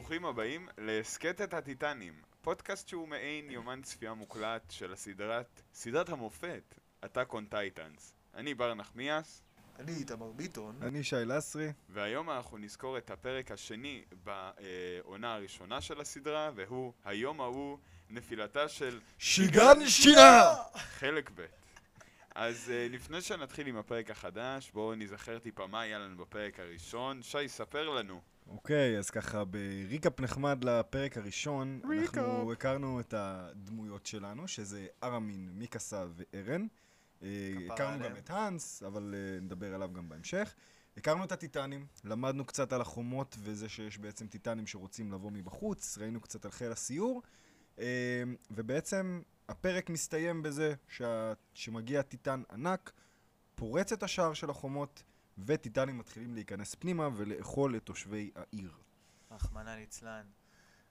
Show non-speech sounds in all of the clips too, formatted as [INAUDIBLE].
וברוכים הבאים להסכת הטיטנים, פודקאסט שהוא מעין יומן צפייה מוקלט של הסדרת, סדרת המופת, Attack on Titans. אני בר נחמיאס, אני איתמר ביטון. אני שי לסרי. והיום אנחנו נזכור את הפרק השני בעונה הראשונה של הסדרה, והוא היום ההוא נפילתה של שיגן שינה! חלק ב'. אז uh, לפני שנתחיל עם הפרק החדש, בואו נזכר טיפה מה היה לנו בפרק הראשון. שי, ספר לנו. אוקיי, אז ככה, בריקאפ נחמד לפרק הראשון, אנחנו הכרנו את הדמויות שלנו, שזה ארמין, מיקסה וארן. אה, הכרנו גם את האנס, אבל uh, נדבר עליו גם בהמשך. הכרנו את הטיטנים, למדנו קצת על החומות וזה שיש בעצם טיטנים שרוצים לבוא מבחוץ, ראינו קצת על חיל הסיור, uh, ובעצם הפרק מסתיים בזה שה... שמגיע טיטן ענק, פורץ את השער של החומות, וטיטנים מתחילים להיכנס פנימה ולאכול את תושבי העיר. רחמנא ליצלן.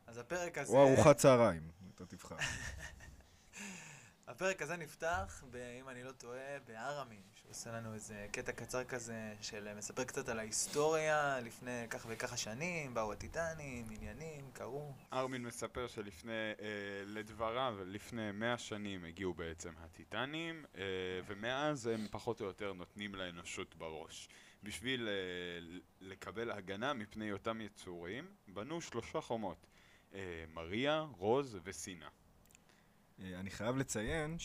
אז הפרק הזה... או ארוחת צהריים, אתה תבחר. [LAUGHS] הפרק הזה נפתח, ב, אם אני לא טועה, בארמין, שעושה לנו איזה קטע קצר כזה, של מספר קצת על ההיסטוריה, לפני כך וככה שנים, באו הטיטנים, עניינים, קרו. ארמין מספר שלפני, אה, לדבריו, לפני מאה שנים הגיעו בעצם הטיטנים, אה, ומאז הם פחות או יותר נותנים לאנושות בראש. בשביל אה, לקבל הגנה מפני אותם יצורים, בנו שלושה חומות, אה, מריה, רוז וסינה. אה, אני חייב לציין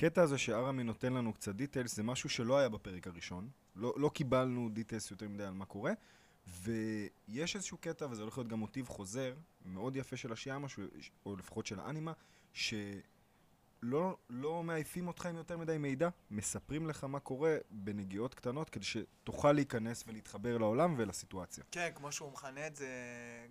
שהקטע הזה שארמי נותן לנו קצת דיטיילס זה משהו שלא היה בפרק הראשון. לא, לא קיבלנו דיטיילס יותר מדי על מה קורה. ויש איזשהו קטע, וזה הולך להיות גם מוטיב חוזר, מאוד יפה של השיאמה, או לפחות של האנימה, ש... לא, לא מעייפים אותך עם יותר מדי מידע, מספרים לך מה קורה בנגיעות קטנות כדי שתוכל להיכנס ולהתחבר לעולם ולסיטואציה. כן, כמו שהוא מכנה את זה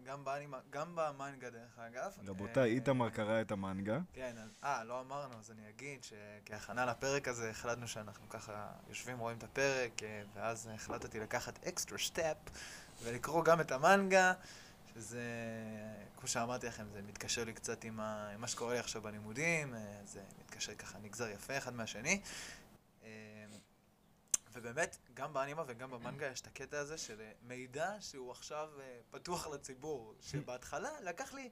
גם, באנימה, גם במנגה דרך אגב. רבותיי, אה, איתמר קרא את המנגה. כן, אה, לא אמרנו, אז אני אגיד שכהכנה לפרק הזה החלטנו שאנחנו ככה יושבים, רואים את הפרק, אה, ואז החלטתי לקחת אקסטרה סטפ ולקרוא גם את המנגה. שזה, כמו שאמרתי לכם, זה מתקשר לי קצת עם, ה, עם מה שקורה לי עכשיו בלימודים, אה, זה מתקשר ככה, נגזר יפה אחד מהשני. אה, ובאמת, גם באנימה וגם במנגה יש את הקטע הזה של מידע שהוא עכשיו אה, פתוח לציבור, שבהתחלה לקח לי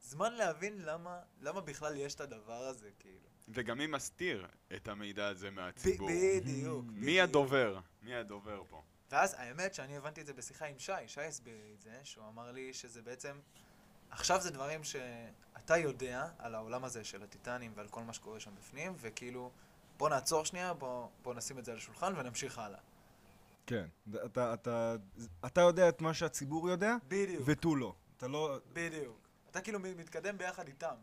זמן להבין למה, למה בכלל יש את הדבר הזה, כאילו. וגם מי מסתיר את המידע הזה מהציבור. בדיוק. מי הדובר? מי הדובר פה? ואז האמת שאני הבנתי את זה בשיחה עם שי, שי הסביר לי את זה, שהוא אמר לי שזה בעצם, עכשיו זה דברים שאתה יודע על העולם הזה של הטיטנים ועל כל מה שקורה שם בפנים, וכאילו, בוא נעצור שנייה, בוא, בוא נשים את זה על השולחן ונמשיך הלאה. כן, אתה, אתה, אתה יודע את מה שהציבור יודע, בדיוק. ותו לא. אתה לא... בדיוק. אתה כאילו מתקדם ביחד איתם.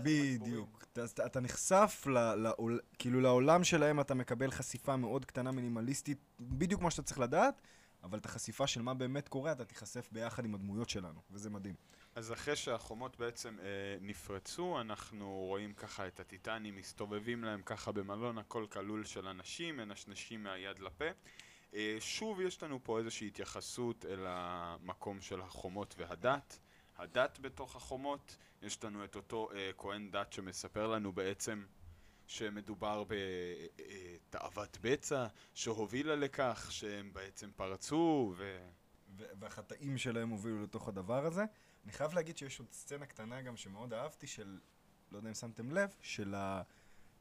בדיוק. אתה, אתה נחשף ל, לעול, כאילו לעולם שלהם, אתה מקבל חשיפה מאוד קטנה, מינימליסטית, בדיוק מה שאתה צריך לדעת, אבל את החשיפה של מה באמת קורה, אתה תיחשף ביחד עם הדמויות שלנו, וזה מדהים. אז אחרי שהחומות בעצם אה, נפרצו, אנחנו רואים ככה את הטיטנים מסתובבים להם ככה במלון הכל כלול של אנשים, מנשנשים מהיד לפה. אה, שוב יש לנו פה איזושהי התייחסות אל המקום של החומות והדת. הדת בתוך החומות, יש לנו את אותו אה, כהן דת שמספר לנו בעצם שמדובר בתאוות בצע שהובילה לכך שהם בעצם פרצו ו... והחטאים שלהם הובילו לתוך הדבר הזה. אני חייב להגיד שיש עוד סצנה קטנה גם שמאוד אהבתי של, לא יודע אם שמתם לב, של ה...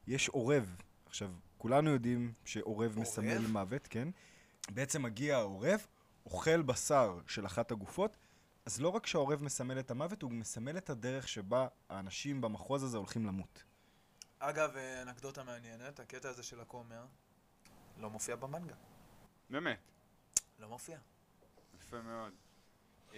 יש עורב. עכשיו, כולנו יודעים שעורב מסמל מוות, כן? בעצם מגיע העורב, אוכל בשר של אחת הגופות, אז לא רק שהעורב מסמל את המוות, הוא מסמל את הדרך שבה האנשים במחוז הזה הולכים למות. אגב, אה, אנקדוטה מעניינת, הקטע הזה של הכומר לא מופיע במנגה. באמת? לא מופיע. יפה מאוד. Uh,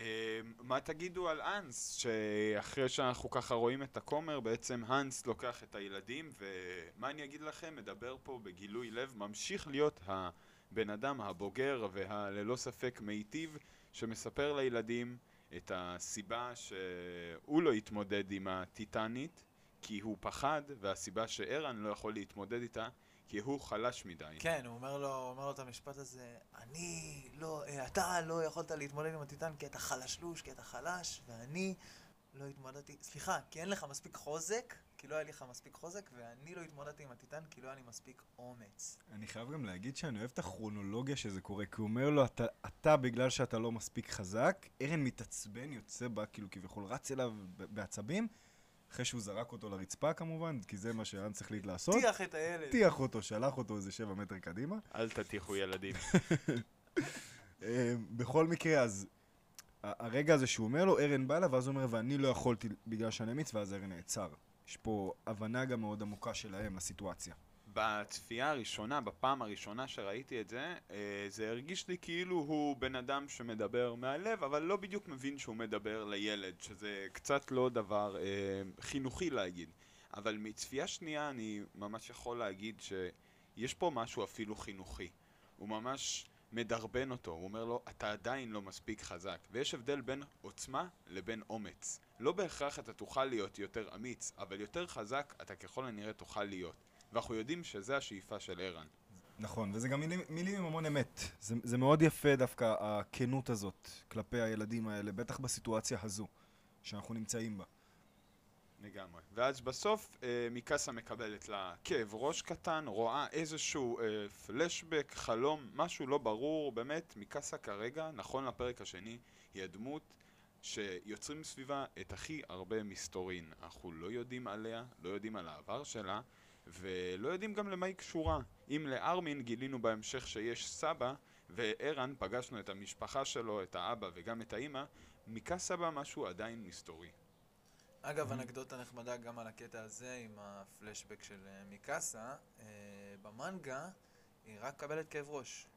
מה תגידו על האנס, שאחרי שאנחנו ככה רואים את הכומר, בעצם האנס לוקח את הילדים, ומה אני אגיד לכם, מדבר פה בגילוי לב, ממשיך להיות הבן אדם הבוגר והללא ספק מיטיב, שמספר לילדים את הסיבה שהוא לא התמודד עם הטיטנית, כי הוא פחד, והסיבה שערן לא יכול להתמודד איתה, כי הוא חלש מדי. כן, הוא אומר לו, אומר לו את המשפט הזה, אני לא, אתה לא יכולת להתמודד עם הטיטן כי אתה חלשלוש, כי אתה חלש, ואני לא התמודדתי, סליחה, כי אין לך מספיק חוזק, כי לא היה לך מספיק חוזק, ואני לא התמודדתי עם הטיטן כי לא היה לי מספיק אומץ. אני חייב גם להגיד שאני אוהב את הכרונולוגיה שזה קורה, כי הוא אומר לו, אתה, אתה בגלל שאתה לא מספיק חזק, ארן מתעצבן, יוצא בה, כאילו כביכול רץ אליו ב- בעצבים, אחרי שהוא זרק אותו לרצפה כמובן, כי זה מה שארן צריך לעשות. טיח את הילד. טיח אותו, שלח אותו איזה שבע מטר קדימה. אל תטיחו ילדים. [LAUGHS] אה, בכל מקרה, אז ה- הרגע הזה שהוא אומר לו, ארן בא אליו, ואז הוא אומר, ואני לא יכולתי בגלל שאני אמיץ, ואז ארן נעצר. יש פה הבנה גם מאוד עמוקה שלהם לסיטואציה. בצפייה הראשונה, בפעם הראשונה שראיתי את זה, אה, זה הרגיש לי כאילו הוא בן אדם שמדבר מהלב, אבל לא בדיוק מבין שהוא מדבר לילד, שזה קצת לא דבר אה, חינוכי להגיד. אבל מצפייה שנייה אני ממש יכול להגיד שיש פה משהו אפילו חינוכי. הוא ממש מדרבן אותו, הוא אומר לו, אתה עדיין לא מספיק חזק. ויש הבדל בין עוצמה לבין אומץ. לא בהכרח אתה תוכל להיות יותר אמיץ, אבל יותר חזק אתה ככל הנראה תוכל להיות. ואנחנו יודעים שזה השאיפה של ערן. נכון, וזה גם מילים, מילים עם המון אמת. זה, זה מאוד יפה דווקא הכנות הזאת כלפי הילדים האלה, בטח בסיטואציה הזו שאנחנו נמצאים בה. לגמרי. ואז בסוף אה, מיקאסה מקבלת לה כאב ראש קטן, רואה איזשהו אה, פלשבק, חלום, משהו לא ברור, באמת, מיקאסה כרגע, נכון לפרק השני, היא הדמות שיוצרים סביבה את הכי הרבה מסתורין. אנחנו לא יודעים עליה, לא יודעים על העבר שלה, ולא יודעים גם למה היא קשורה. אם לארמין גילינו בהמשך שיש סבא, וערן פגשנו את המשפחה שלו, את האבא וגם את האימא, מיקאסה בה משהו עדיין מסתורי. אגב, אנקדוטה נחמדה גם על הקטע הזה עם הפלשבק של אה, מיקאסה. אה, במנגה היא רק מקבלת כאב ראש.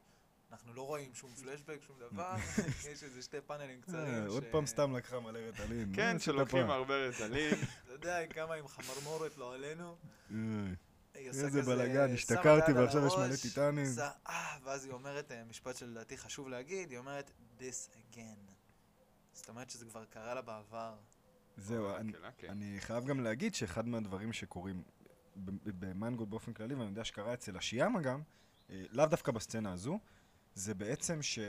אנחנו לא רואים שום פלשבק, שום דבר, [LAUGHS] יש איזה שתי פאנלים קצרים. אה, עוד ש- פעם סתם לקחה מלא רטלין. כן, שלוקחים. הרבה רטלין. [LAUGHS] אתה יודע כמה עם חמרמורת לא עלינו. היא איזה בלאגן, השתכרתי ועכשיו יש מלא טיטנים. ואז היא אומרת משפט שלדעתי חשוב להגיד, היא אומרת this again. זאת אומרת שזה כבר קרה לה בעבר. זהו, אני- מקהלה, כן. אני חייב גם להגיד שאחד מהדברים שקורים ב- ב- במנגו באופן כללי, ואני יודע שקרה אצל אשיאמה גם, אה, לאו דווקא בסצנה הזו, זה בעצם שהוא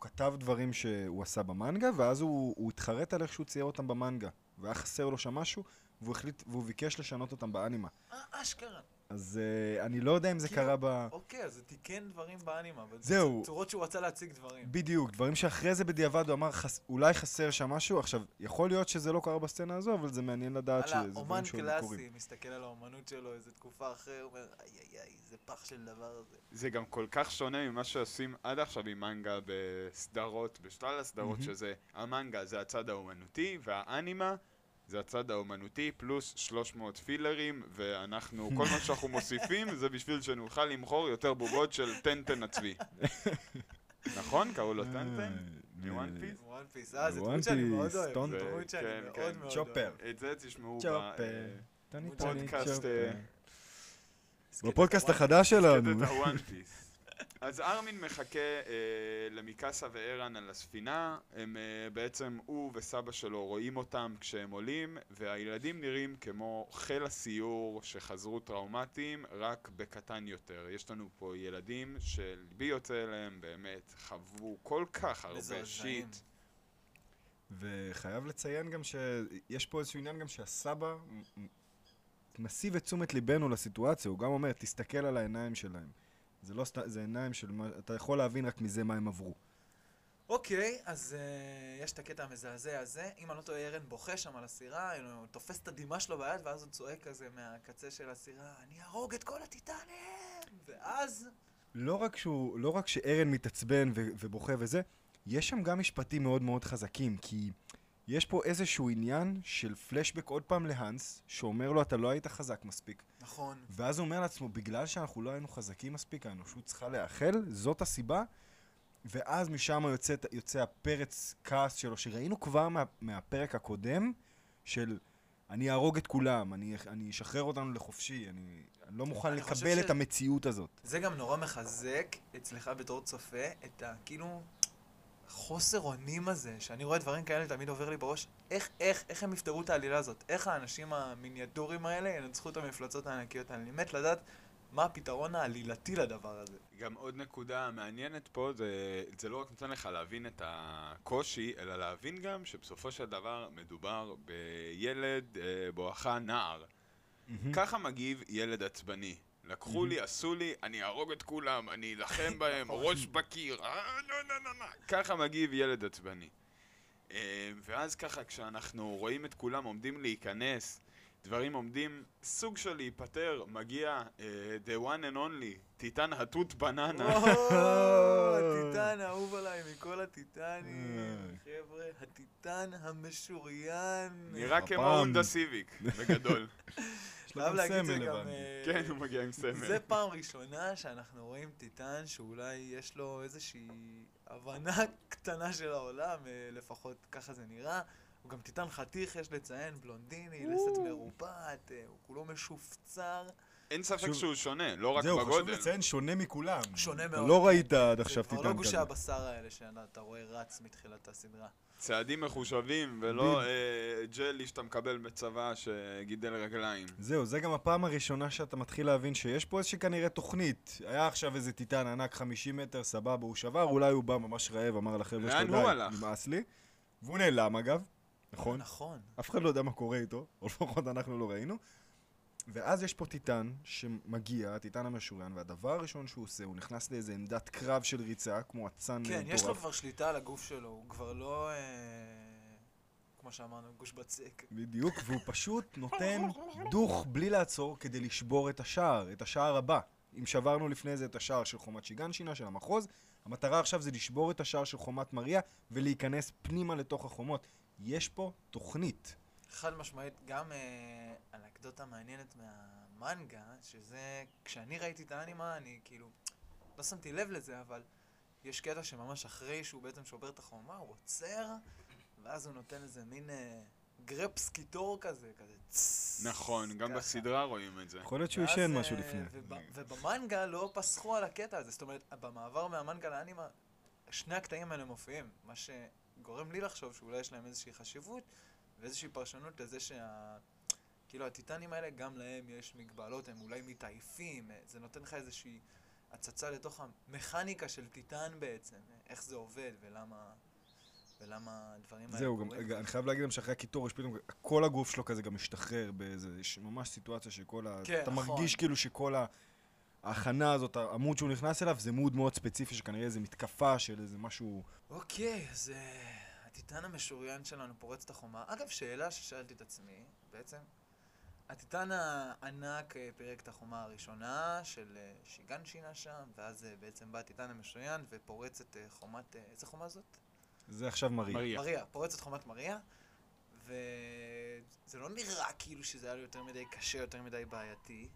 כתב דברים שהוא עשה במנגה, ואז הוא, הוא התחרט על איך שהוא צייר אותם במנגה, והיה חסר לו שם משהו, והוא החליט, והוא ביקש לשנות אותם באנימה. אה, אשכרה. אז אה, אני לא יודע אם זה קרה ב... אוקיי, אז זה תיקן דברים באנימה. אבל זה זהו. צורות שהוא רצה להציג דברים. בדיוק, דברים שאחרי זה בדיעבד הוא אמר, חס... אולי חסר שם משהו. עכשיו, יכול להיות שזה לא קרה בסצנה הזו, אבל זה מעניין לדעת שזה דברים אומן שעוד קורים. קלאסי, מסתכל על האומנות שלו איזה תקופה אחרת, אומר, איי איי איי, זה פח של דבר הזה. זה גם כל כך שונה ממה שעושים עד עכשיו עם מנגה בסדרות, בשלל הסדרות, מהמם. שזה המנגה זה הצד האומנותי, והאנימה זה הצד האומנותי, פלוס 300 פילרים, ואנחנו, כל מה שאנחנו מוסיפים זה בשביל שנוכל למכור יותר בובות של טנטן הצבי. נכון? קראו לו טנטן? אה, מוואן אה, פיס? וואן פיס, אה, זו One דמות שאני מאוד Piece, אוהב. זה- דמות שאני כן, מאוד כן. מאוד צ'ופר. אוהב. את זה תשמעו ב... צ'ופר. אה, צ'ופר. בפודקאסט הוואן החדש שלנו. אז ארמין מחכה אה, למיקאסה וערן על הספינה, הם אה, בעצם, הוא וסבא שלו רואים אותם כשהם עולים, והילדים נראים כמו חיל הסיור שחזרו טראומטיים, רק בקטן יותר. יש לנו פה ילדים שליבי יוצא אליהם, באמת, חוו כל כך הרבה. שיט. וחייב לציין גם שיש פה איזשהו עניין גם שהסבא מסיב את תשומת ליבנו לסיטואציה, הוא גם אומר, תסתכל על העיניים שלהם. זה לא סתם, זה עיניים של מה, אתה יכול להבין רק מזה מה הם עברו. אוקיי, אז uh, יש את הקטע המזעזע הזה. אם אני לא טועה, ארן בוכה שם על הסירה, הוא תופס את הדמעה שלו ביד, ואז הוא צועק כזה מהקצה של הסירה, אני אהרוג את כל הטיטנים! ואז... לא רק שהוא, לא רק שארן מתעצבן ו- ובוכה וזה, יש שם גם משפטים מאוד מאוד חזקים, כי יש פה איזשהו עניין של פלשבק עוד פעם להאנס, שאומר לו, אתה לא היית חזק מספיק. נכון. ואז הוא אומר לעצמו, בגלל שאנחנו לא היינו חזקים מספיק, האנושות צריכה להיאכל, זאת הסיבה. ואז משם יוצא, יוצא הפרץ כעס שלו, שראינו כבר מה, מהפרק הקודם, של אני אהרוג את כולם, אני, אני אשחרר אותנו לחופשי, אני, אני לא מוכן אני לקבל ש- את המציאות הזאת. זה גם נורא מחזק אצלך בתור צופה את ה... כאילו... חוסר אונים הזה, שאני רואה דברים כאלה תמיד עובר לי בראש, איך, איך, איך הם יפתרו את העלילה הזאת? איך האנשים המיניאטורים האלה ינצחו את המפלצות הענקיות האלה? אני מת לדעת מה הפתרון העלילתי לדבר הזה. גם עוד נקודה מעניינת פה, זה, זה לא רק נותן לך להבין את הקושי, אלא להבין גם שבסופו של דבר מדובר בילד אה, בואכה נער. ככה מגיב ילד עצבני. לקחו לי, עשו לי, אני אהרוג את כולם, אני אלחם [LAUGHS] בהם, ראש בקיר, אה, לא, לא, לא, לא. ככה מגיב ילד עצבני. אה, ואז ככה, כשאנחנו רואים את כולם עומדים להיכנס, דברים עומדים סוג של להיפטר, מגיע uh, the one and only, טיטן התות בננה. [LAUGHS] הטיטן האהוב עליי מכל הטיטנים, חבר'ה, הטיטן המשוריין. נראה כמו הפעם. הונדה סיביק, בגדול. [LAUGHS] יש לו גם סמל גם... הבנתי. אה, כן, הוא מגיע עם סמל. זה פעם ראשונה שאנחנו רואים טיטן שאולי יש לו איזושהי הבנה [LAUGHS] קטנה של העולם, אה, לפחות ככה זה נראה. הוא גם טיטן חתיך, יש לציין, בלונדיני, לסת מרופט, אה, הוא כולו משופצר. אין ספק חשוב- שהוא שונה, לא רק זהו, חשוב בגודל. לציין, שונה מכולם. שונה מאוד. לא ראית עד עכשיו זה כבר טיטן לא גושי כזה. הבשר האלה שאתה רואה רץ מתחילת הסדרה. צעדים מחושבים, ולא אה, ג'לי שאתה מקבל בצבא שגידל רגליים. זהו, זה גם הפעם הראשונה שאתה מתחיל להבין שיש פה איזושהי כנראה תוכנית. היה עכשיו איזה טיטן ענק 50 מטר, סבבה, הוא שבר, אולי הוא בא ממש רעב, אמר לחבר'ה שלו, די, הלך?" נמאס לי. והוא נעלם אגב, נכון? נכון. אף אחד לא יודע מה קורה איתו, או לפחות אנחנו לא ראינו. ואז יש פה טיטן שמגיע, הטיטן המשוריין, והדבר הראשון שהוא עושה, הוא נכנס לאיזה עמדת קרב של ריצה, כמו אצן כן, מטורף. יש לו כבר שליטה על הגוף שלו, הוא כבר לא... אה, כמו שאמרנו, גוש בצק. בדיוק, והוא [LAUGHS] פשוט נותן דוך בלי לעצור כדי לשבור את השער, את השער הבא. אם שברנו לפני זה את השער של חומת שיגנשינה, של המחוז, המטרה עכשיו זה לשבור את השער של חומת מריה ולהיכנס פנימה לתוך החומות. יש פה תוכנית. חד משמעית, גם אה, אנקדוטה מעניינת מהמנגה, שזה, כשאני ראיתי את האנימה, אני כאילו, לא שמתי לב לזה, אבל יש קטע שממש אחרי שהוא בעצם שובר את החומה, הוא עוצר, ואז הוא נותן איזה מין אה, גרפס קיטור כזה, כזה צסס. נכון, גם ככה. בסדרה רואים את זה. יכול להיות שהוא ואז, ישן אה, משהו לפני. וב- ובמנגה לא פסחו על הקטע הזה, זאת אומרת, במעבר מהמנגה לאנימה, שני הקטעים האלה מופיעים, מה שגורם לי לחשוב שאולי יש להם איזושהי חשיבות ואיזושהי פרשנות לזה שה... כאילו הטיטנים האלה, גם להם יש מגבלות, הם אולי מתעייפים, אה, זה נותן לך איזושהי הצצה לתוך המכניקה של טיטן בעצם, אה, איך זה עובד ולמה... ולמה הדברים האלה זהו, קורים. אני חייב להגיד גם שאחרי הקיטור יש פתאום, כל הגוף שלו כזה גם משתחרר באיזה, יש ממש סיטואציה שכל ה... כן, אתה נכון. מרגיש כאילו שכל ה... ההכנה הזאת, העמוד שהוא נכנס אליו, זה מוד מאוד ספציפי שכנראה איזה מתקפה של איזה משהו... אוקיי, אז אה, הטיטן המשוריין שלנו פורץ את החומה. אגב, שאלה ששאלתי את עצמי, בעצם, הטיטן הענק אה, פירק את החומה הראשונה של אה, שיגנשינה שם, ואז אה, בעצם בא הטיטן המשוריין ופורץ את חומת... איזה חומה זאת? זה עכשיו מריה. מריה. מריה. פורץ את חומת מריה, וזה לא נראה כאילו שזה היה לו יותר מדי קשה, יותר מדי בעייתי,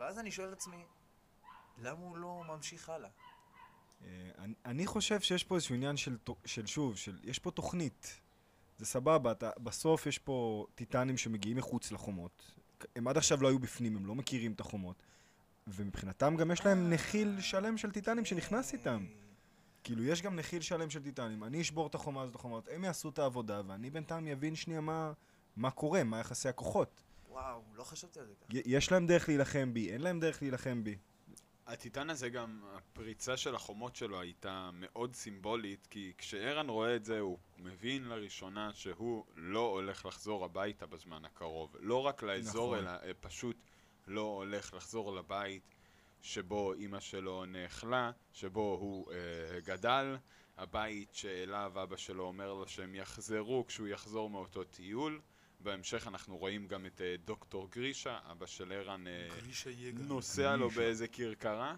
ואז אני שואל את עצמי, למה הוא לא ממשיך הלאה? אה, אני, אני חושב שיש פה איזשהו עניין של, של שוב, של, יש פה תוכנית. זה סבבה, אתה, בסוף יש פה טיטנים שמגיעים מחוץ לחומות. הם עד עכשיו לא היו בפנים, הם לא מכירים את החומות. ומבחינתם גם יש להם נחיל שלם של טיטנים שנכנס איתם. כאילו, יש גם נחיל שלם של טיטנים. אני אשבור את החומה הזאת לחומות, הם יעשו את העבודה, ואני בינתיים אבין שנייה מה, מה קורה, מה יחסי הכוחות. וואו, לא חשבתי על זה ככה. יש להם דרך להילחם בי, אין להם דרך להילחם בי. הטיטן הזה גם, הפריצה של החומות שלו הייתה מאוד סימבולית, כי כשערן רואה את זה, הוא מבין לראשונה שהוא לא הולך לחזור הביתה בזמן הקרוב. לא רק לאזור, נכון. אלא אה, פשוט לא הולך לחזור לבית שבו אימא שלו נאכלה, שבו הוא אה, גדל, הבית שאליו אבא שלו אומר לו שהם יחזרו כשהוא יחזור מאותו טיול. בהמשך אנחנו רואים גם את אה, דוקטור גרישה, אבא של ערן אה. נוסע לו. באיזה כרכרה.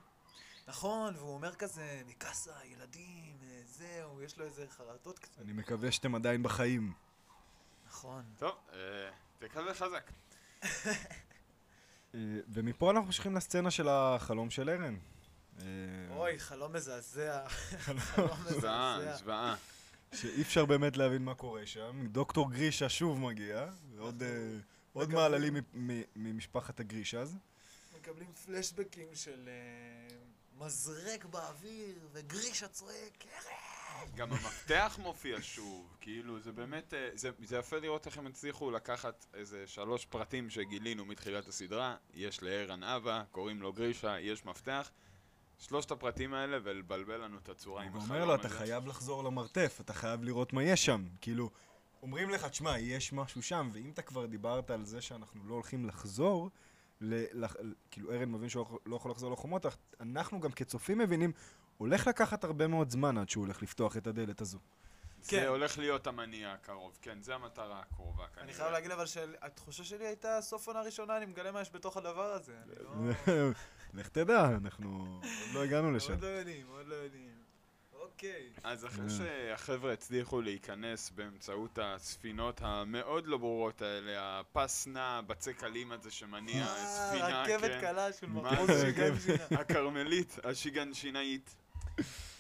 נכון, והוא אומר כזה, מקאסה, ילדים, אה, זהו, יש לו איזה חרטות קצת. אני מקווה שאתם עדיין בחיים. נכון. טוב, אה, תקווה חזק. ומפה אנחנו ממשיכים לסצנה של החלום של. אה, אוי, חלום מזעזע. חלום זוועה, מזעזע. זוועה. שאי אפשר באמת להבין מה קורה שם. דוקטור גרישה שוב מגיע, ועוד אה, עוד מעללים מ- מ- ממשפחת הגרישאז. מקבלים פלשבקים של אה, מזרק באוויר, וגרישה צועק! גם המפתח מופיע שוב, כאילו זה באמת, אה, זה, זה יפה לראות איך הם הצליחו לקחת איזה שלוש פרטים שגילינו מתחילת הסדרה, יש לערן אבא, קוראים לו גרישה, יש מפתח, שלושת הפרטים האלה ולבלבל לנו את הצורה עם הוא החלום אומר לו, אתה הזה. חייב לחזור למרתף, אתה חייב לראות מה יש שם. כאילו, אומרים לך, תשמע, יש משהו שם, ואם אתה כבר דיברת על זה שאנחנו לא הולכים לחזור, ל- לח- כאילו, ארן מבין שהוא לא יכול לחזור לחומות, אנחנו גם כצופים מבינים, הולך לקחת הרבה מאוד זמן עד שהוא הולך לפתוח את הדלת הזו. זה כן. הולך להיות המניע הקרוב, כן, זה המטרה הקרובה כנראה. אני חייב להגיד אבל שהתחושה שלי הייתה סוף עונה ראשונה, אני מגלה מה יש בתוך הדבר הזה. [LAUGHS] לך תדע, אנחנו עוד לא הגענו לשם. עוד לא יודעים, עוד לא יודעים. אוקיי. אז אחרי כן. שהחבר'ה הצליחו להיכנס באמצעות הספינות המאוד לא ברורות האלה, הפס נע בצק אלים הזה שמניע ספינה, אה, רכבת כן. קלה של מה מחוז זה? שיגן שינה. [LAUGHS] הכרמלית, השיגנשינאית.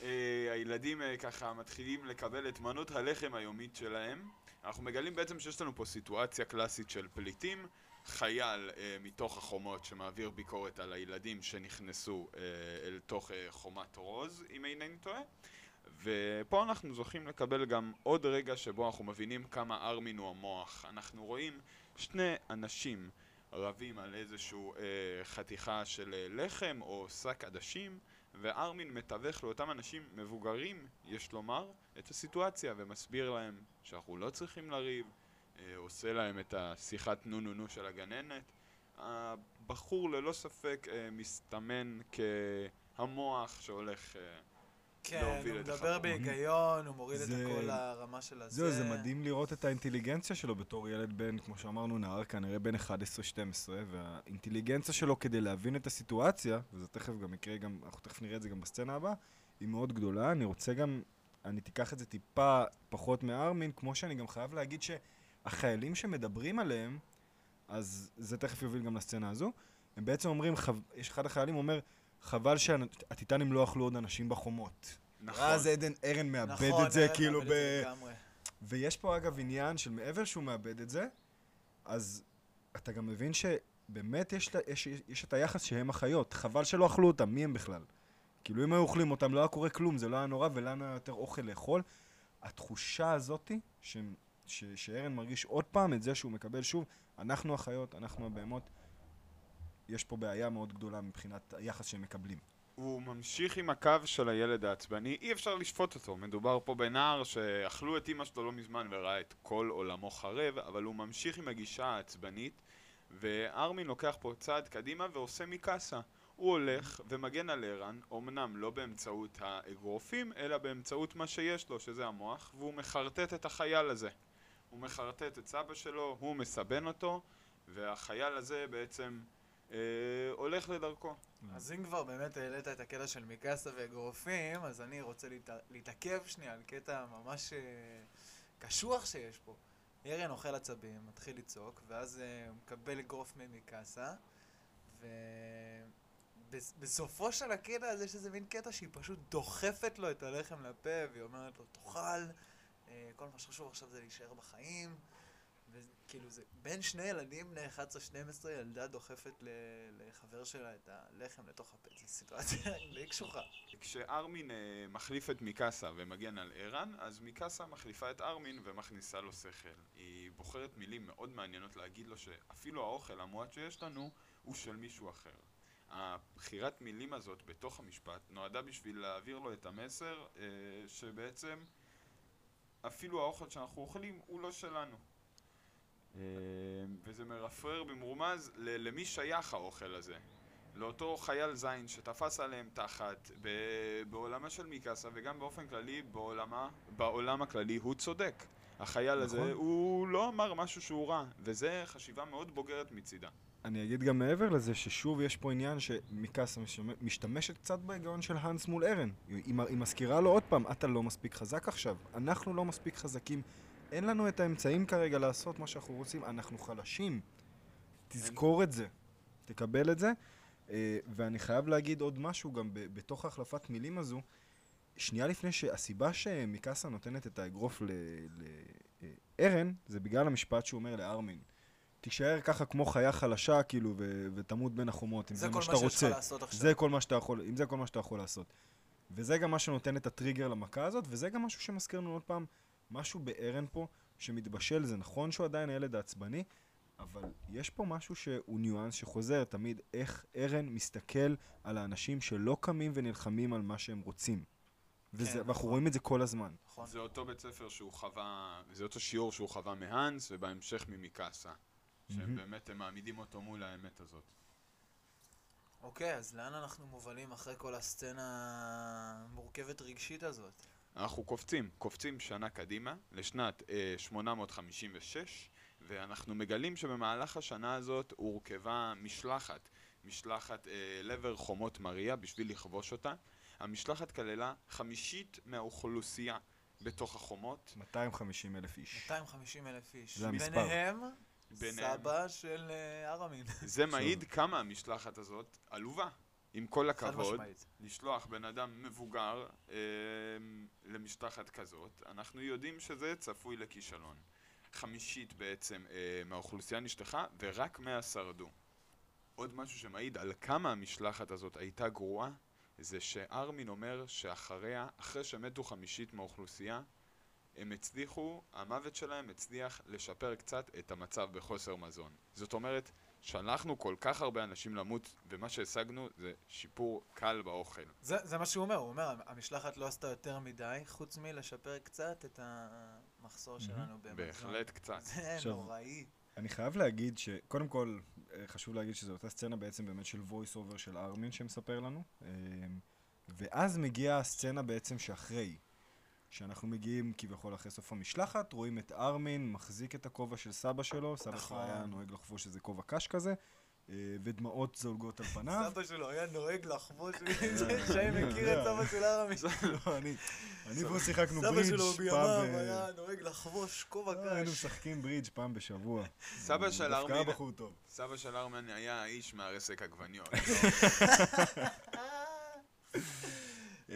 אה, הילדים אה, ככה מתחילים לקבל את מנות הלחם היומית שלהם. אנחנו מגלים בעצם שיש לנו פה סיטואציה קלאסית של פליטים. חייל אה, מתוך החומות שמעביר ביקורת על הילדים שנכנסו אה, אל תוך אה, חומת רוז, אם אינני טועה. ופה אנחנו זוכים לקבל גם עוד רגע שבו אנחנו מבינים כמה ארמין הוא המוח. אנחנו רואים שני אנשים רבים על איזשהו אה, חתיכה של אה, לחם או שק עדשים, וארמין מתווך לאותם אנשים מבוגרים, יש לומר, את הסיטואציה ומסביר להם שאנחנו לא צריכים לריב, עושה להם את השיחת נו נו נו של הגננת. הבחור ללא ספק אה, מסתמן כהמוח שהולך... אה, כן, להוביל הוא את מדבר. בהיגיון, הוא מוריד את זה- הכל לרמה של הזה. זהו, זה מדהים לראות את האינטליגנציה שלו בתור ילד בן, כמו שאמרנו, נער כנראה בן 11-12, והאינטליגנציה שלו כדי להבין את הסיטואציה, וזה תכף גם יקרה, גם, אנחנו תכף נראה את זה גם בסצנה הבאה, היא מאוד גדולה. אני רוצה גם, אני תיקח את זה טיפה פחות מארמין, כמו שאני גם חייב להגיד שהחיילים שמדברים עליהם, אז זה תכף יוביל גם לסצנה הזו, הם בעצם אומרים, חו... יש אחד החיילים אומר, חבל שהטיטנים לא אכלו עוד אנשים בחומות. נכון. ואז עדן, ארן מאבד נכון, את זה, ארן כאילו, ב... זה לגמרי. ויש פה אגב עניין של מעבר שהוא מאבד את זה, אז אתה גם מבין שבאמת יש, לה- יש, יש את היחס שהם החיות. חבל שלא אכלו אותם, מי הם בכלל? כאילו אם היו אוכלים אותם לא היה קורה כלום, זה לא היה נורא ולנו היה יותר אוכל לאכול. התחושה הזאתי, ש, ש, שארן מרגיש עוד פעם את זה שהוא מקבל שוב, אנחנו החיות, אנחנו הבהמות, יש פה בעיה מאוד גדולה מבחינת היחס שהם מקבלים. הוא ממשיך עם הקו של הילד העצבני, אי אפשר לשפוט אותו. מדובר פה בנער שאכלו את אימא שלו לא מזמן וראה את כל עולמו חרב, אבל הוא ממשיך עם הגישה העצבנית, וארמין לוקח פה צעד קדימה ועושה מקאסה. הוא הולך ומגן על ערן, אמנם לא באמצעות האגרופים, אלא באמצעות מה שיש לו, שזה המוח, והוא מחרטט את החייל הזה. הוא מחרטט את סבא שלו, הוא מסבן אותו, והחייל הזה בעצם אה, הולך לדרכו. אז אם כבר באמת העלית את הקטע של מיקאסה ואגרופים, אז אני רוצה להת... להתעכב שנייה על קטע ממש אה, קשוח שיש פה. ארן אוכל עצבים, מתחיל לצעוק, ואז אה, הוא מקבל אגרוף ממיקאסה, ובסופו של הקטע הזה יש איזה מין קטע שהיא פשוט דוחפת לו את הלחם לפה, והיא אומרת לו, תאכל, כל מה שחשוב עכשיו זה להישאר בחיים. וכאילו זה בין שני ילדים בני 11-12, ילדה דוחפת ל- לחבר שלה את הלחם לתוך הפה. זו סיטואציה [LAUGHS] די קשוחה. כשארמין אה, מחליף את מיקאסה ומגן על ערן, אז מיקאסה מחליפה את ארמין ומכניסה לו שכל. היא בוחרת מילים מאוד מעניינות להגיד לו שאפילו האוכל המועט שיש לנו הוא של מישהו אחר. הבחירת מילים הזאת בתוך המשפט נועדה בשביל להעביר לו את המסר אה, שבעצם אפילו האוכל שאנחנו אוכלים הוא לא שלנו. אה, וזה מרפרר במרומז למי שייך האוכל הזה. לאותו חייל זין שתפס עליהם תחת בעולמה של מיקאסה וגם באופן כללי בעולמה, בעולם הכללי הוא צודק. החייל הזה נכון. הוא לא אמר משהו שהוא רע, וזה חשיבה מאוד בוגרת מצידה. אני אגיד גם מעבר לזה, ששוב יש פה עניין שמיקאסה משתמש- משתמשת קצת בהיגיון של האנס מול ארן. היא, היא מזכירה לו עוד פעם, אתה לא מספיק חזק עכשיו, אנחנו לא מספיק חזקים, אין לנו את האמצעים כרגע לעשות מה שאנחנו רוצים, אנחנו חלשים. תזכור את זה, תקבל את זה. אה, ואני חייב להגיד עוד משהו גם בתוך החלפת מילים הזו. שנייה לפני שהסיבה שמיקאסה נותנת את האגרוף לארן, זה בגלל המשפט שהוא אומר לארמין. תישאר ככה כמו חיה חלשה, כאילו, ו- ותמות בין החומות, אם זה, זה מה כל שאתה מה שיש לך רוצה. לעשות עכשיו. זה כל מה שאתה יכול, אם זה כל מה שאתה יכול לעשות. וזה גם מה שנותן את הטריגר למכה הזאת, וזה גם משהו שמזכיר לנו עוד פעם, משהו בארן פה שמתבשל, זה נכון שהוא עדיין הילד העצבני, אבל יש פה משהו שהוא ניואנס שחוזר תמיד, איך ארן מסתכל על האנשים שלא קמים ונלחמים על מה שהם רוצים. וזה, כן, ואנחנו נכון. רואים את זה כל הזמן. נכון. זה אותו בית ספר שהוא חווה, זה אותו שיעור שהוא חווה מהאנס, ובהמשך ממיקאסה. שהם. באמת, הם מעמידים אותו מול האמת הזאת. אוקיי, אז לאן אנחנו מובלים אחרי כל הסצנה המורכבת רגשית הזאת? אנחנו קופצים, קופצים שנה קדימה, לשנת אה, 856, ואנחנו מגלים שבמהלך השנה הזאת הורכבה משלחת, משלחת אה, לעבר חומות מריה בשביל לכבוש אותה. המשלחת כללה חמישית מהאוכלוסייה בתוך החומות. 250 אלף איש. 250 אלף איש. זה המספר. ביניהם, ביניהם. סבא של אה, ארמין. [LAUGHS] זה מעיד כמה המשלחת הזאת עלובה. עם כל הכבוד. לשלוח בן אדם מבוגר אה, למשלחת כזאת, אנחנו יודעים שזה צפוי לכישלון. חמישית בעצם אה, מהאוכלוסייה נשלחה, ורק מאה שרדו. עוד משהו שמעיד על כמה המשלחת הזאת הייתה גרועה, זה שארמין אומר שאחריה, אחרי שמתו חמישית מהאוכלוסייה, הם הצליחו, המוות שלהם הצליח לשפר קצת את המצב בחוסר מזון. זאת אומרת, שלחנו כל כך הרבה אנשים למות, ומה שהשגנו זה שיפור קל באוכל. זה, זה מה שהוא אומר, הוא אומר, המשלחת לא עשתה יותר מדי, חוץ מלשפר קצת את המחסור שלנו במזון. בהחלט קצת. זה נוראי. אני חייב להגיד שקודם כל, חשוב להגיד שזו אותה סצנה בעצם באמת של voice over של ארמין שמספר לנו. אה, ואז מגיעה הסצנה בעצם שאחרי, שאנחנו מגיעים כביכול אחרי סוף המשלחת, רואים את ארמין מחזיק את הכובע של סבא שלו, סבא שלו נכון. היה נוהג לחבוש איזה כובע קש כזה, ודמעות זולגות על פניו. סבא שלו היה נוהג לחבוש, אה, שי מכיר את סבא של ארמין. [LAUGHS] לא, אני והוא שיחקנו סבא ברידג' שלו פעם בימיו ב... היה נוהג לחבוש כובע לא, היינו קש. משחקים ברידג' פעם בשבוע. סבא של דווקא היה ארמין, בחור טוב. סבא של ארמין היה האיש מהרסק עגבניות. [LAUGHS] אמ,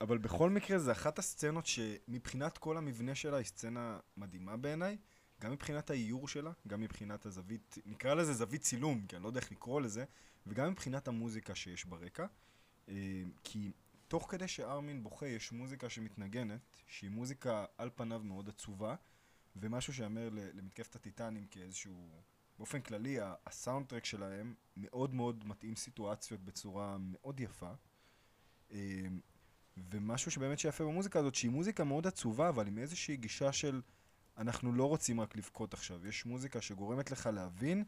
אבל בכל מקרה זה אחת הסצנות שמבחינת כל המבנה שלה היא סצנה מדהימה בעיניי, גם מבחינת האיור שלה, גם מבחינת הזווית, נקרא לזה זווית צילום, כי אני לא יודע איך לקרוא לזה, וגם מבחינת המוזיקה שיש ברקע. אמ, כי תוך כדי שארמין בוכה יש מוזיקה שמתנגנת, שהיא מוזיקה על פניו מאוד עצובה, ומשהו שיאמר למתקפת הטיטנים כאיזשהו... באופן כללי, הסאונד טרק שלהם מאוד מאוד מתאים סיטואציות בצורה מאוד יפה. אמ, ומשהו שבאמת שיפה במוזיקה הזאת, שהיא מוזיקה מאוד עצובה, אבל עם איזושהי גישה של אנחנו לא רוצים רק לבכות עכשיו. יש מוזיקה שגורמת לך להבין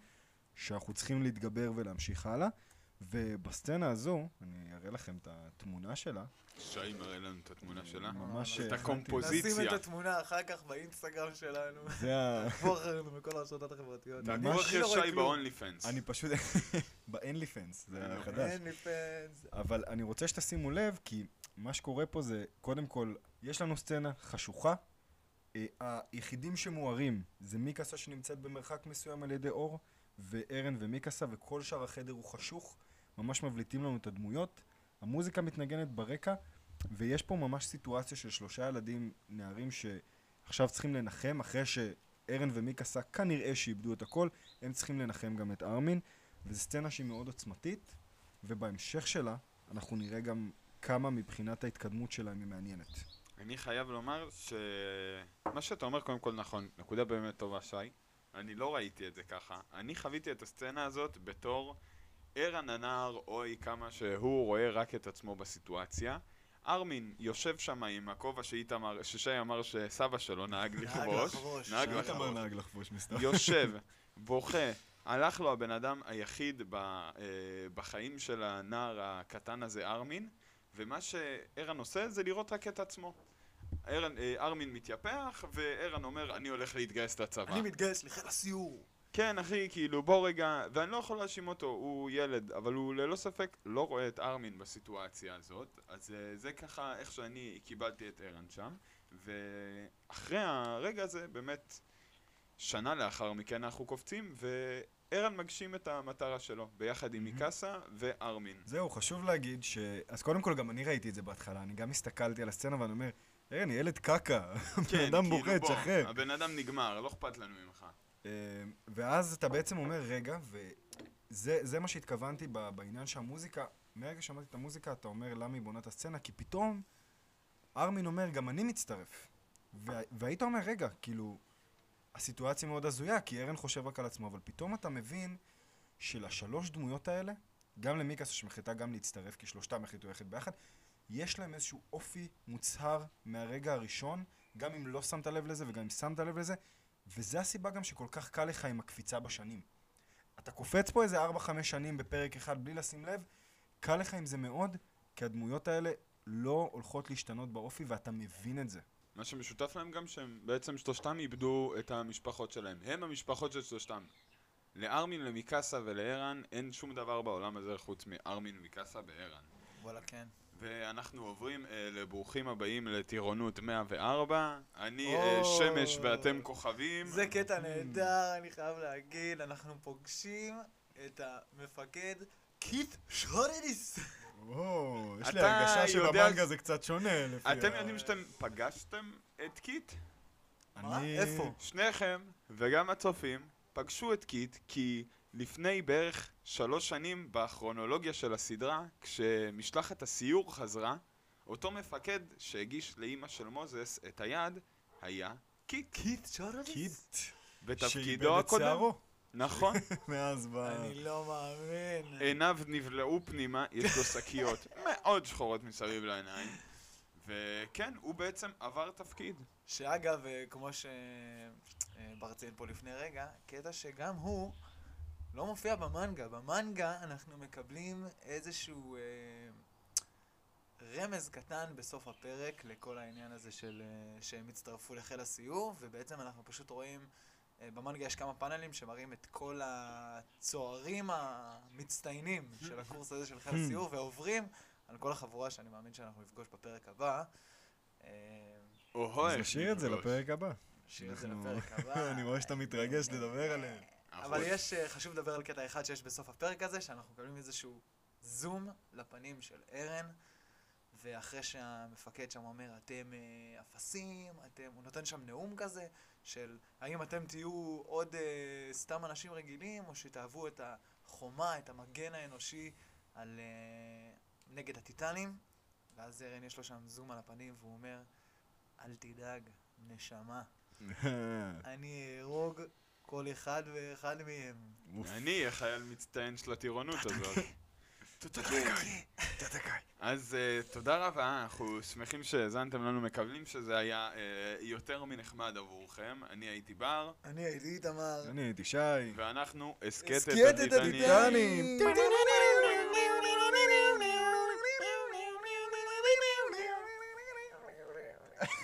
שאנחנו צריכים להתגבר ולהמשיך הלאה. ובסצנה הזו, אני אראה לכם את התמונה שלה. שי מראה לנו את התמונה שלה. ממש... את הקומפוזיציה. נשים את התמונה אחר כך באינסטגרם שלנו. זה ה... תעקבו אחרינו בכל הרשתות החברתיות. תעקבו אחרי לא רואה שי כלום. ב-only fans. אני פשוט... [LAUGHS] ב-Only Fans, זה לי החדש. אין לי פנס. אבל אני רוצה שתשימו לב, כי מה שקורה פה זה, קודם כל, יש לנו סצנה חשוכה. אה, היחידים שמוארים זה מיקאסה שנמצאת במרחק מסוים על ידי אור, וארן ומיקאסה, וכל שאר החדר הוא חשוך. ממש מבליטים לנו את הדמויות. המוזיקה מתנגנת ברקע, ויש פה ממש סיטואציה של שלושה ילדים, נערים שעכשיו צריכים לנחם, אחרי שארן ומיקאסה כנראה שאיבדו את הכל, הם צריכים לנחם גם את ארמין, וזו סצנה שהיא מאוד עוצמתית, ובהמשך שלה אנחנו נראה גם כמה מבחינת ההתקדמות שלהם היא מעניינת. אני חייב לומר שמה שאתה אומר קודם כל נכון, נקודה באמת טובה שי. אני לא ראיתי את זה ככה. אני חוויתי את הסצנה הזאת בתור ערן הנער, אוי כמה שהוא רואה רק את עצמו בסיטואציה. ארמין יושב שם עם הכובע שאיתמר, ששי אמר שסבא שלו נהג. נהג נהג לחבוש. נהג לחבוש מסתבר. יושב, בוכה. הלך לו הבן אדם היחיד ב, אה, בחיים של הנער הקטן הזה, ארמין, ומה שערן עושה זה לראות רק את עצמו. ארן, אה, ארמין מתייפח, וערן אומר, אני הולך להתגייס לצבא. אני מתגייס לחיל הסיור. כן, אחי, כאילו, בוא רגע, ואני לא יכול להאשים אותו, הוא ילד, אבל הוא ללא ספק לא רואה את ארמין בסיטואציה הזאת, אז אה, זה ככה איך שאני קיבלתי את ערן שם, ואחרי הרגע הזה, באמת, שנה לאחר מכן אנחנו קופצים, וערן מגשים את המטרה שלו, ביחד עם מיקאסה וארמין. זהו, חשוב להגיד ש... אז קודם כל גם אני ראיתי את זה בהתחלה, אני גם הסתכלתי על הסצנה ואני אומר, ארן, ילד קקה, [LAUGHS] כן, אדם כאילו, בוכה, תשחרר. הבן אדם נגמר, לא אכפת לנו ממך. אה, ואז אתה בעצם אומר, רגע, וזה זה מה שהתכוונתי בעניין שהמוזיקה מהרגע שמעתי את המוזיקה, אתה אומר למה היא בונה את הסצנה, כי פתאום ארמין אומר, גם אני מצטרף. וה- והיית אומר, רגע, כאילו, הסיטואציה מאוד הזויה, כי ארן חושב רק על עצמו, אבל פתאום אתה מבין שלשלוש דמויות האלה, גם למיקאס שמחליטה גם להצטרף, כי שלושתם החליטו ללכת ביחד, יש להם איזשהו אופי מוצהר מהרגע הראשון, גם אם לא שמת לב לזה וגם אם שמת לב לזה, וזה הסיבה גם שכל כך קל לך עם הקפיצה בשנים. אתה קופץ פה איזה 4-5 שנים בפרק אחד בלי לשים לב, קל לך עם זה מאוד, כי הדמויות האלה לא הולכות להשתנות באופי ואתה מבין את זה. מה שמשותף להם גם שהם בעצם שלושתם איבדו את המשפחות שלהם. הם המשפחות של שלושתם. לארמין, למיקאסה ולערן אין שום דבר בעולם הזה חוץ מארמין, מיקאסה וערן. וואלה, כן. ואנחנו עוברים אה, לברוכים הבאים לטירונות 104. אני אה, או. שמש ואתם כוכבים. זה קטע נהדר, אני חייב להגיד. אנחנו פוגשים את המפקד קית' שאדיס. וואו, יש לי אתה הרגשה יודע- שבמנגה זה קצת שונה לפי אתם ה- יודעים שאתם פגשתם את קיט? מה? אני- איפה? שניכם, וגם הצופים, פגשו את קיט כי לפני בערך שלוש שנים בכרונולוגיה של הסדרה, כשמשלחת הסיור חזרה, אותו מפקד שהגיש לאימא של מוזס את היד, היה קיט. קית' שאדיס? קיט, שאיבד בתפקידו את הקודם. שערו נכון. [LAUGHS] מאז ב... אני לא מאמין. עיניו נבלעו פנימה, יש לו שקיות [LAUGHS] מאוד שחורות מסביב לעיניים. וכן, הוא בעצם עבר תפקיד. שאגב, אה, כמו שבר ציין פה לפני רגע, קטע שגם הוא לא מופיע במנגה. במנגה אנחנו מקבלים איזשהו אה, רמז קטן בסוף הפרק לכל העניין הזה של אה, שהם הצטרפו לחיל הסיור, ובעצם אנחנו פשוט רואים, אה, במנגה יש כמה פאנלים שמראים את כל הצוערים המצטיינים [LAUGHS] של הקורס הזה של חיל הסיור, ועוברים על כל החבורה שאני מאמין שאנחנו נפגוש בפרק הבא. אה, אוהו, אז נשאיר את זה. לפרק הבא. נשאיר את זה לפרק הבא. [LAUGHS] אני רואה שאתה מתרגש לדבר עליהם. אבל. יש, אה, חשוב לדבר על קטע אחד שיש בסוף הפרק הזה, שאנחנו מקבלים איזשהו זום לפנים של ארן, ואחרי שהמפקד שם אומר, אתם אה, אפסים, אתם, הוא נותן שם נאום כזה, של האם אתם תהיו עוד אה, סתם אנשים רגילים, או שתאהבו את החומה, את המגן האנושי על, אה, נגד הטיטנים, ואז ארן יש לו שם זום על הפנים, והוא אומר, אל תדאג, נשמה, [LAUGHS] אני אהרוג כל אחד ואחד מהם. אני אהיה חייל מצטיין של הטירונות הזאת. אז אה, תודה רבה, אנחנו שמחים שהאזנתם לנו, מקווים שזה היה אה, יותר מנחמד עבורכם. אני הייתי בר, אני הייתי איתמר. אני הייתי שי. ואנחנו הסכת הסכת את את הטיטנים. הטיטנים.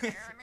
[LAUGHS]